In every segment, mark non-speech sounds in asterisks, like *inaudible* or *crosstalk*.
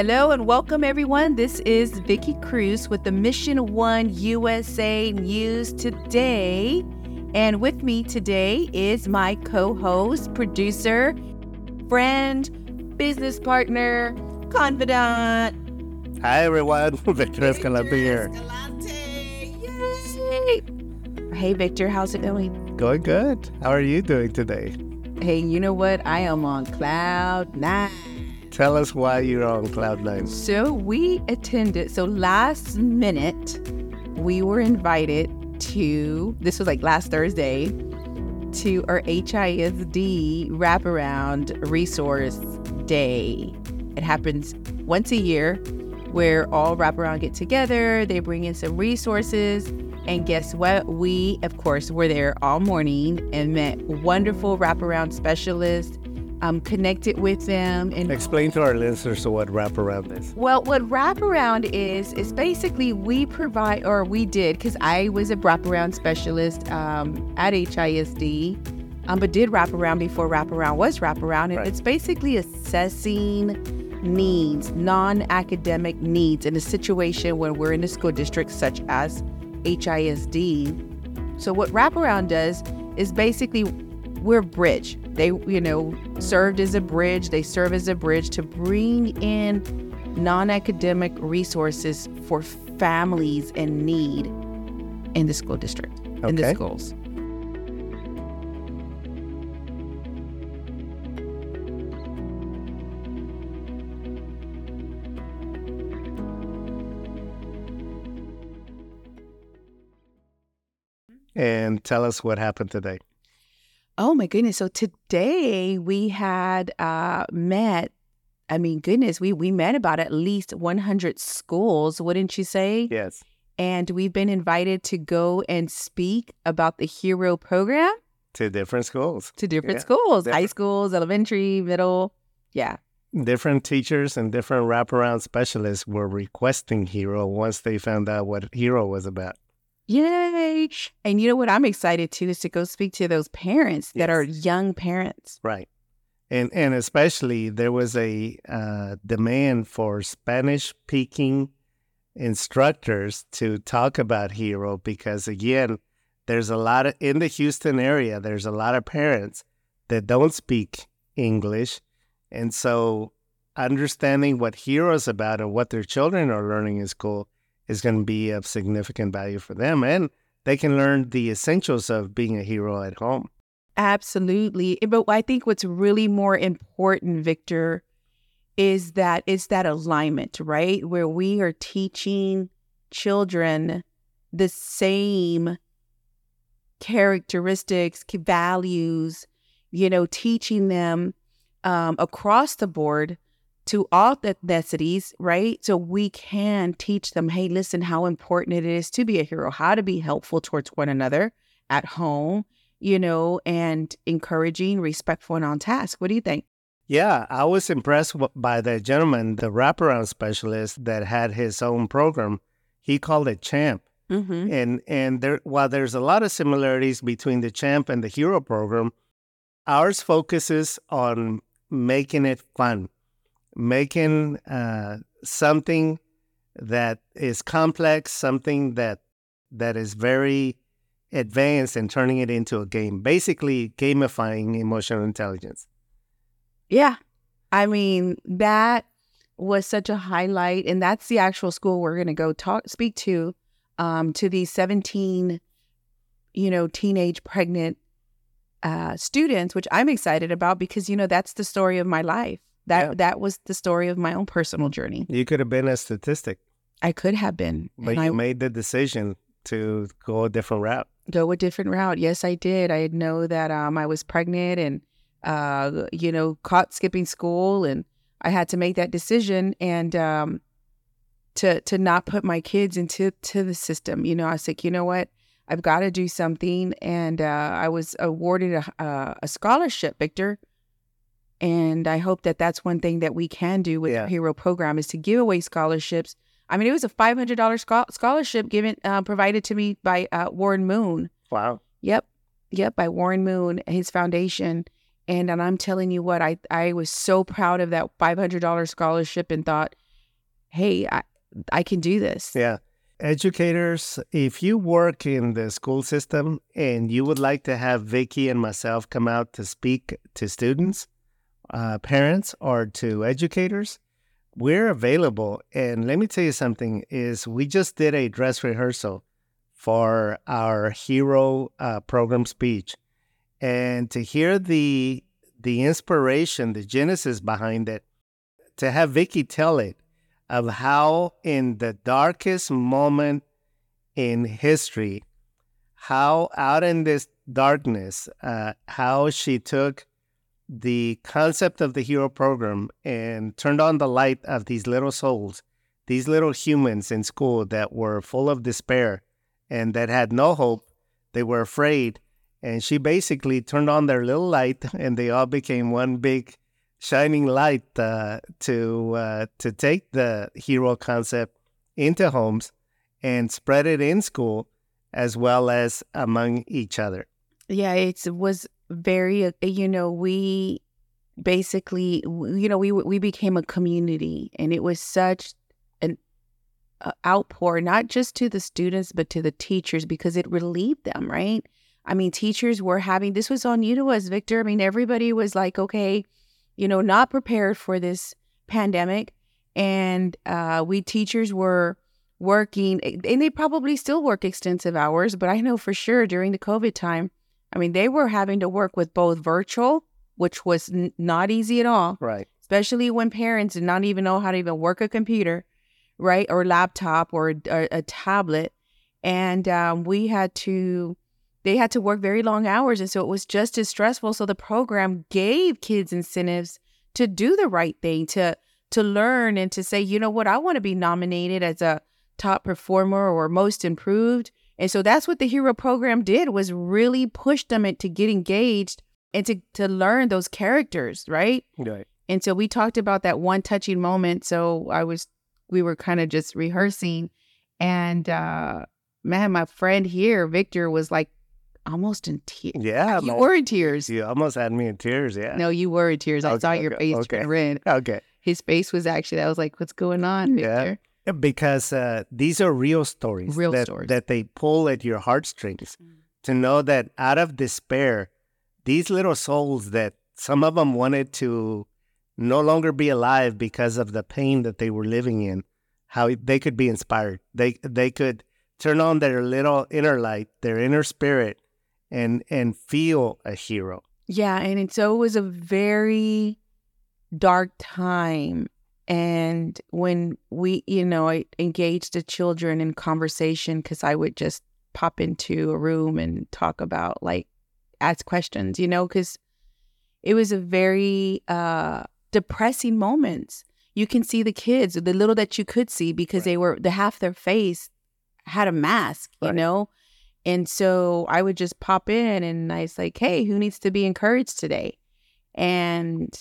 Hello and welcome everyone. This is Vicki Cruz with the Mission One USA News Today. And with me today is my co-host, producer, friend, business partner, confidant. Hi everyone, *laughs* Victor Escalante here. Yay! Hey Victor, how's it going? Going good. How are you doing today? Hey, you know what? I am on cloud nine. Tell us why you're on cloud nine. So we attended. So last minute, we were invited to. This was like last Thursday to our HISD wraparound resource day. It happens once a year where all wraparound get together. They bring in some resources. And guess what? We, of course, were there all morning and met wonderful wraparound specialists um, connected with them. And explain to our listeners what wraparound is. Well, what wraparound is is basically we provide, or we did, because I was a wraparound specialist um, at HISD, um, but did wraparound before wraparound was wraparound, and Right. it's basically assessing needs, non-academic needs, in a situation when we're in a school district such as HISD. So what wraparound does is basically we're a bridge. They, you know, served as a bridge. They serve as a bridge to bring in non-academic resources for families in need in the school district, in the schools. And tell us what happened today. Oh my goodness. So today we had uh met I mean goodness, we we met about at least 100 schools, wouldn't you say? Yes. And we've been invited to go and speak about the Hero program To different schools. to different Yeah, schools, high schools, elementary, middle. Yeah. Different teachers and different wraparound specialists were requesting Hero once they found out what Hero was about. Yay. And you know what I'm excited to is to go speak to those parents that are young parents. Right. And and especially there was a uh, demand for Spanish speaking instructors to talk about Hero because again, there's a lot of in the Houston area, there's a lot of parents that don't speak English. And so understanding what Hero is about and what their children are learning in school is going to be of significant value for them and they can learn the essentials of being a hero at home. Absolutely. But I think what's really more important, Victor, is that it's that alignment, right? Where we are teaching children the same characteristics, values, you know, teaching them um, across the board to all ethnicities, right? So we can teach them, hey, listen, how important it is to be a hero, how to be helpful towards one another at home, you know, and encouraging, respectful, and on task. What do you think? Yeah, I was impressed by the gentleman, the wraparound specialist that had his own program. He called it Champ, Mm-hmm. and and there while there's a lot of similarities between the Champ and the Hero program, ours focuses on making it fun, making uh, something that is complex, something that that is very advanced, and turning it into a game. Basically, gamifying emotional intelligence. Yeah. I mean, that was such a highlight. And that's the actual school we're going to go talk, speak to, um, to these 17, you know, teenage pregnant uh, students, which I'm excited about because, you know, that's the story of my life. That, Yeah. that was the story of my own personal journey. You could have been a statistic. I could have been. But you I made the decision to go a different route. go a different route. Yes, I did. I know that um, I was pregnant and, uh, you know, caught skipping school, and I had to make that decision and um, to to not put my kids into to the system. You know, I was like, you know what, I've got to do something, and uh, I was awarded a, a, a scholarship, Victor. And I hope that that's one thing that we can do with Yeah. our Hero program is to give away scholarships. I mean, it was a five hundred dollars scholarship given uh, provided to me by uh, Warren Moon. Wow. Yep. Yep. By Warren Moon, his foundation. And, and I'm telling you what, I, I was so proud of that $500 scholarship and thought, hey, I, I can do this. Yeah. Educators, if you work in the school system and you would like to have Vicky and myself come out to speak to students, uh, parents, or to educators, we're available. And let me tell you something: is we just did a dress rehearsal for our hero uh, program speech, and to hear the the inspiration, the genesis behind it, to have Vicky tell it of how in the darkest moment in history, how out in this darkness, uh, how she took the concept of the hero program and turned on the light of these little souls, these little humans in school that were full of despair and that had no hope. They were afraid. And she basically turned on their little light *laughs* and they all became one big shining light uh, to uh, to take the hero concept into homes and spread it in school as well as among each other. Yeah, it was very uh, you know we basically you know we we became a community and it was such an uh, outpour not just to the students but to the teachers because it relieved them right i mean teachers were having this was on you to us victor i mean everybody was like okay you know, not prepared for this pandemic. And uh, we teachers were working, and they probably still work extensive hours, but I know for sure during the COVID time, I mean, they were having to work with both virtual, which was n- not easy at all. Right. Especially when parents did not even know how to even work a computer, right? Or laptop or a, a tablet. And um, we had to they had to work very long hours. And so it was just as stressful. So the program gave kids incentives to do the right thing, to to learn and to say, you know what, I want to be nominated as a top performer or most improved. And so that's what the hero program did was really push them to get engaged and to to learn those characters, right? Right. And so we talked about that one touching moment. So I was we were kind of just rehearsing and uh man, my friend here, Victor, was like almost in tears. Yeah, *laughs* you were in tears. You almost had me in tears. Yeah. No, you were in tears. I Okay, saw your face okay. turn red. Okay. His face was actually. I was like, "What's going on, Victor? Yeah. Victor?" Because uh, these are real stories. Real that, stories. that they pull at your heartstrings. Mm. To know that out of despair, these little souls that some of them wanted to no longer be alive because of the pain that they were living in, how they could be inspired. They they could turn on their little inner light, their inner spirit, and and feel a hero. Yeah, and it, so it was a very dark time. And when we, you know, I engaged the children in conversation because I would just pop into a room and talk about, like, ask questions, you know, because it was a very uh, depressing moments. You can see the kids, the little that you could see, because Right. they were the half their face had a mask, you know. And so I would just pop in and I was like, hey, who needs to be encouraged today? And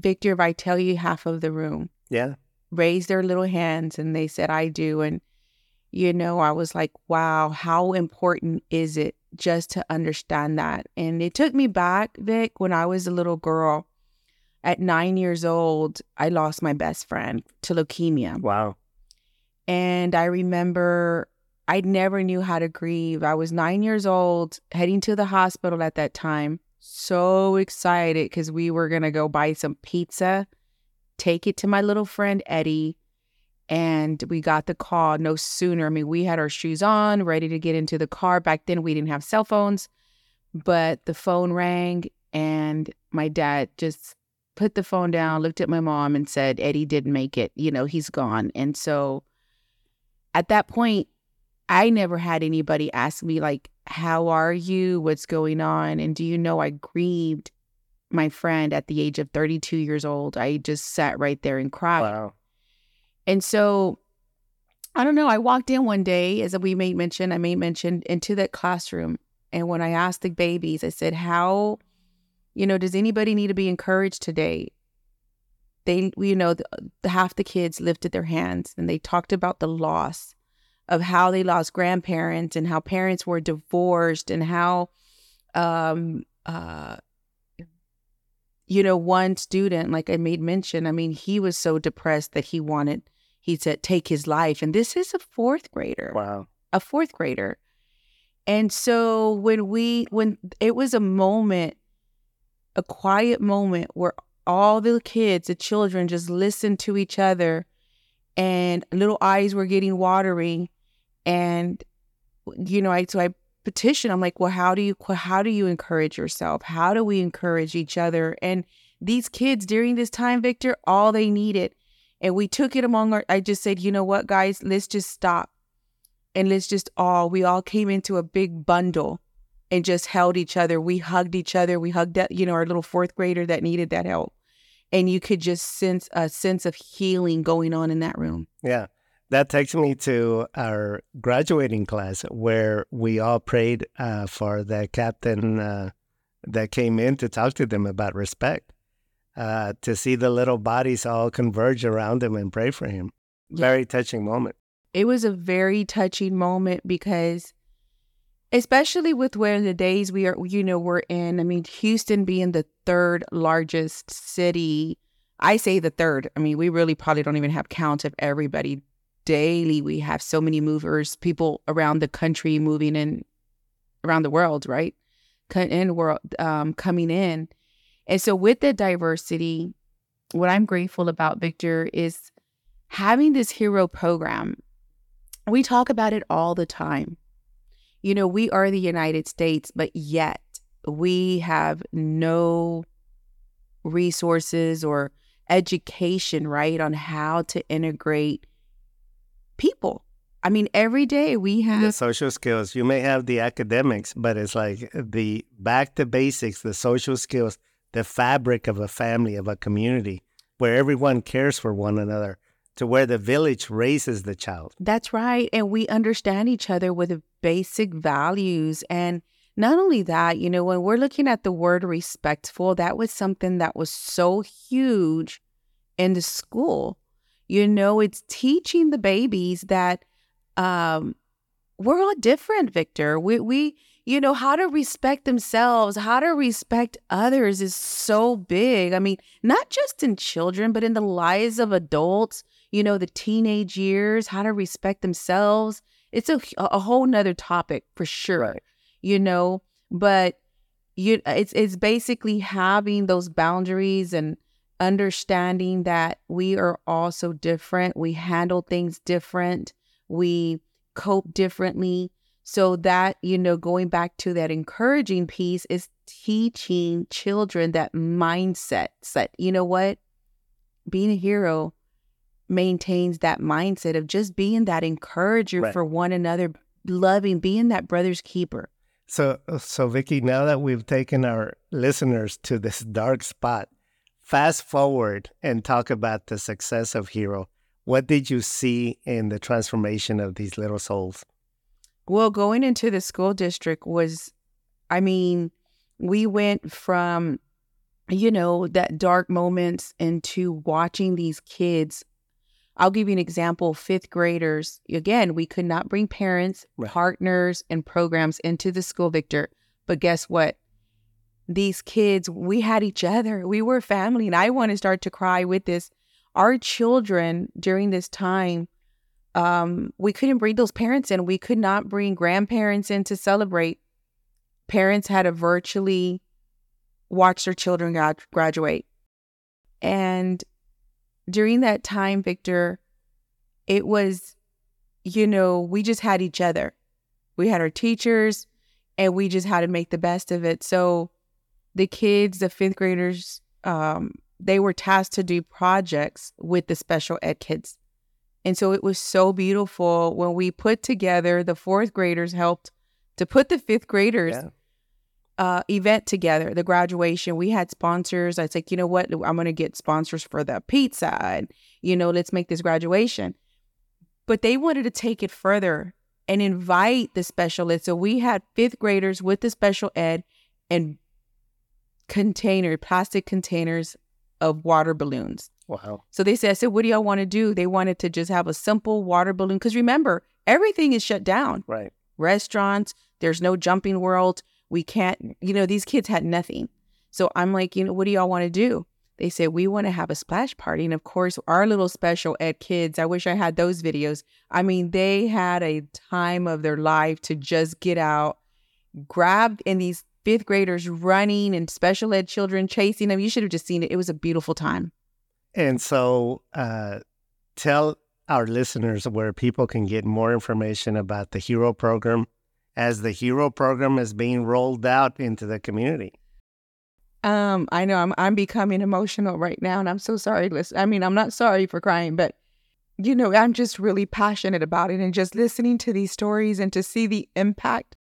Victor, if I tell you half of the room Yeah. raised their little hands and they said, I do. And, you know, I was like, wow, how important is it just to understand that? And it took me back, Vic, when I was a little girl. At nine years old, I lost my best friend to leukemia. Wow. And I remember I never knew how to grieve. I was nine years old, heading to the hospital at that time, so excited because we were going to go buy some pizza, take it to my little friend Eddie. And we got the call no sooner. I mean, we had our shoes on, ready to get into the car. Back then, we didn't have cell phones, but the phone rang, and my dad just put the phone down, looked at my mom, and said, Eddie didn't make it. You know, he's gone. And so at that point, I never had anybody ask me, like, how are you? What's going on? And do you know I grieved my friend at the age of 32 years old? I just sat right there and cried. Wow. And so I don't know. I walked in one day, as we made mention, I made mention into that classroom. And when I asked the babies, I said, How, you know, does anybody need to be encouraged today? They, you know, the, the half the kids lifted their hands and they talked about the loss of how they lost grandparents and how parents were divorced and how, um, uh, you know, one student, like I made mention, I mean, he was so depressed that he wanted, he said, take his life. And this is a fourth grader. Wow. A fourth grader. And so when we, when it was a moment, a quiet moment where all the kids, the children just listened to each other and little eyes were getting watering. And, you know, I, so I petition i'm like well how do you how do you encourage yourself? How do we encourage each other? And these kids during this time victor all they needed and we took it among our i just said you know what guys? Let's just stop. And let's just all we all came into a big bundle and just held each other. We hugged each other. We hugged you know our little fourth grader that needed that help. And you could just sense a sense of healing going on in that room. Yeah that takes me to our graduating class where we all prayed uh, for the captain uh, that came in to talk to them about respect, uh, to see the little bodies all converge around him and pray for him. Very touching moment. It was a very touching moment because, especially with where the days we are, you know, we're in. I mean, Houston being the third largest city. I say the third. I mean, we really probably don't even have counts of everybody daily we have so many movers, people around the country moving in, around the world, right? In world um, coming in, and so with the diversity, what I'm grateful about, Victor, is having this hero program. We talk about it all the time. You know, we are the United States, but yet we have no resources or education, right, on how to integrate people. I mean, every day we have the social skills. You may have the academics, but it's like the back to basics, the social skills, the fabric of a family, of a community where everyone cares for one another, to where the village raises the child. That's right. And we understand each other with basic values. And not only that, you know, when we're looking at the word respectful, that was something that was so huge in the school you know, it's teaching the babies that um, we're all different, Victor. We, we, you know, how to respect themselves, how to respect others is so big. I mean, not just in children, but in the lives of adults, you know, the teenage years, how to respect themselves. It's a, a whole nother topic for sure, right. you know, but you, it's, it's basically having those boundaries and, understanding that we are all so different. We handle things different. We cope differently. So that, you know, going back to that encouraging piece is teaching children that mindset that, You know what? Being a hero maintains that mindset of just being that encourager right. for one another, loving, being that brother's keeper. So, so Vicky, now that we've taken our listeners to this dark spot, fast forward and talk about the success of Hero. What did you see in the transformation of these little souls? Well, going into the school district was, I mean, we went from, you know, that dark moments into watching these kids. I'll give you an example fifth graders. Again, we could not bring parents, right. partners, and programs into the school, Victor. But guess what? These kids, we had each other. We were family. And I want to start to cry with this. Our children during this time, um, we couldn't bring those parents in. We could not bring grandparents in to celebrate. Parents had to virtually watch their children graduate. And during that time, Victor, it was, you know, we just had each other. We had our teachers and we just had to make the best of it. So the kids, the fifth graders, um, they were tasked to do projects with the special ed kids. And so it was so beautiful when we put together, the fourth graders helped to put the fifth graders yeah. uh, event together, the graduation. We had sponsors. I was like, you know what? I'm going to get sponsors for the pizza. And, you know, let's make this graduation. But they wanted to take it further and invite the special ed. So we had fifth graders with the special ed and container, plastic containers of water balloons. Wow. So they said, I said, what do y'all want to do? They wanted to just have a simple water balloon. Because remember, everything is shut down. Right. Restaurants, there's no jumping world. We can't, you know, these kids had nothing. So I'm like, you know, what do y'all want to do? They said, we want to have a splash party. And of course, our little special ed kids, I wish I had those videos. I mean, they had a time of their life to just get out, grab, and these fifth graders running and special ed children chasing them. You should have just seen it. It was a beautiful time. And so, uh, tell our listeners where people can get more information about the Hero program as the Hero program is being rolled out into the community. Um, I know I'm I'm becoming emotional right now, and I'm so sorry. Listen, I mean, I'm not sorry for crying, but you know, I'm just really passionate about it, and just listening to these stories and to see the impact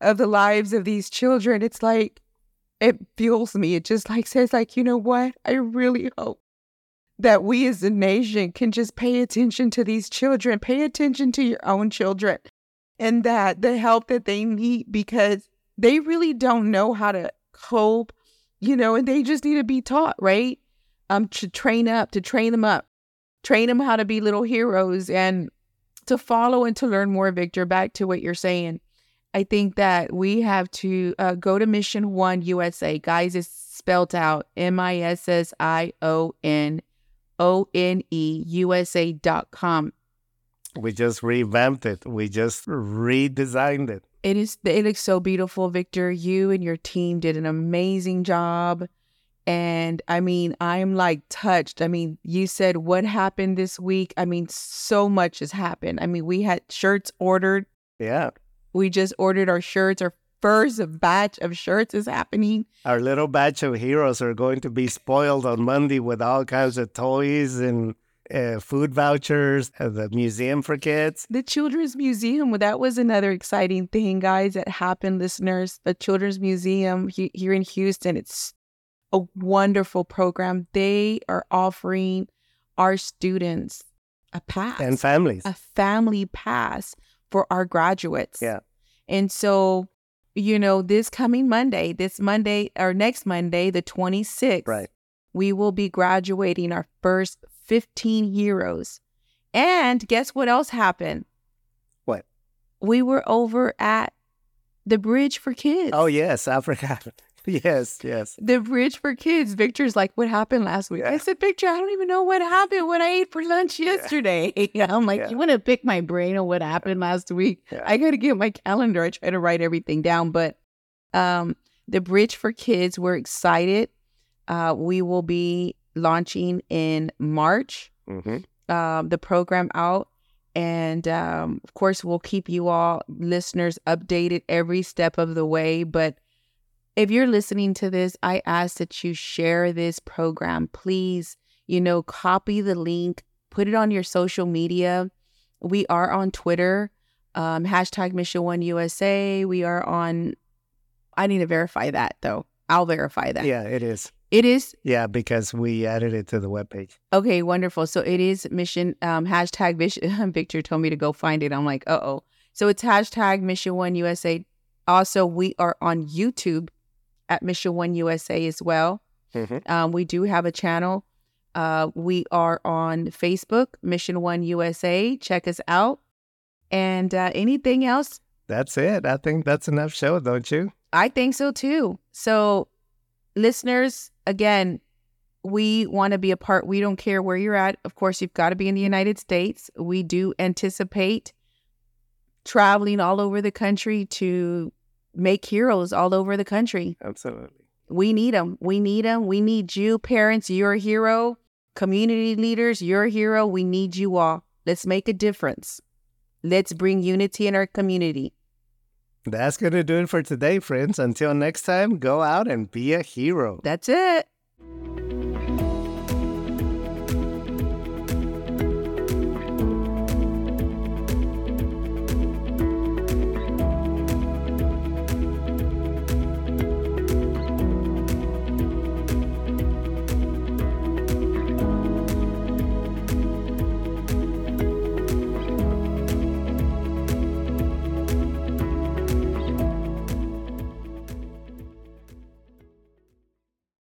of the lives of these children, it's like it fuels me. It just like says, like, you know what? I really hope that we as a nation can just pay attention to these children, pay attention to your own children, and that the help that they need because they really don't know how to cope you know, and they just need to be taught, right? Um, to train up, to train them up, train them how to be little heroes and to follow and to learn more, Victor, back to what you're saying. I think that we have to uh, go to Mission One USA. Guys, it's spelled out M I S S I O N O N E USA dot com. We just revamped it. We just redesigned it. It is it looks so beautiful, Victor. You and your team did an amazing job. And I mean, I'm like touched. I mean, you said what happened this week. I mean, so much has happened. I mean, we had shirts ordered. Yeah. We just ordered our shirts. Our first batch of shirts is happening. Our little batch of heroes are going to be spoiled on Monday with all kinds of toys and uh, food vouchers, uh, the museum for kids. The Children's Museum, well, that was another exciting thing, guys, that happened, listeners. The Children's Museum he, here in Houston, it's a wonderful program. They are offering our students a pass and families, a family pass for our graduates. Yeah. And so, you know, this coming Monday, this Monday or next Monday, the 26th, right. we will be graduating our first 15 heroes. And guess what else happened? What? We were over at the Bridge for Kids. Oh, yes, I forgot. *laughs* yes, yes. The Bridge for Kids. Victor's like, what happened last week? Yeah. I said, Victor, I don't even know what happened when I ate for lunch yesterday. *laughs* Yeah. I'm like, yeah. you want to pick my brain on what happened last week? I got to get my calendar. I try to write everything down. But um, the Bridge for Kids, we're excited. Uh, we will be launching in March. Mm-hmm. Um, the program out. And um, of course, we'll keep you all listeners updated every step of the way. But if you're listening to this, I ask that you share this program. Please, you know, copy the link, put it on your social media. We are on Twitter, um, hashtag Mission One USA. We are on, I need to verify that though. I'll verify that. Yeah, it is. It is? Yeah, because we added it to the webpage. Okay, wonderful. So it is mission um, hashtag Vision. *laughs* Victor told me to go find it. I'm like, uh oh. So it's hashtag Mission One USA. Also, we are on YouTube at Mission One USA as well. Mm-hmm. Um, we do have a channel. Uh, we are on Facebook, Mission One USA. Check us out. And uh, anything else? That's it. I think that's enough show, don't you? I think so too. So, listeners, again, we want to be a part. We don't care where you're at. Of course, you've got to be in the United States. We do anticipate traveling all over the country to make heroes all over the country. Absolutely. We need them. We need them. We need you, parents. You're a hero. Community leaders, you're a hero. We need you all. Let's make a difference. Let's bring unity in our community. That's going to do it for today, friends. Until next time, go out and be a hero. That's it.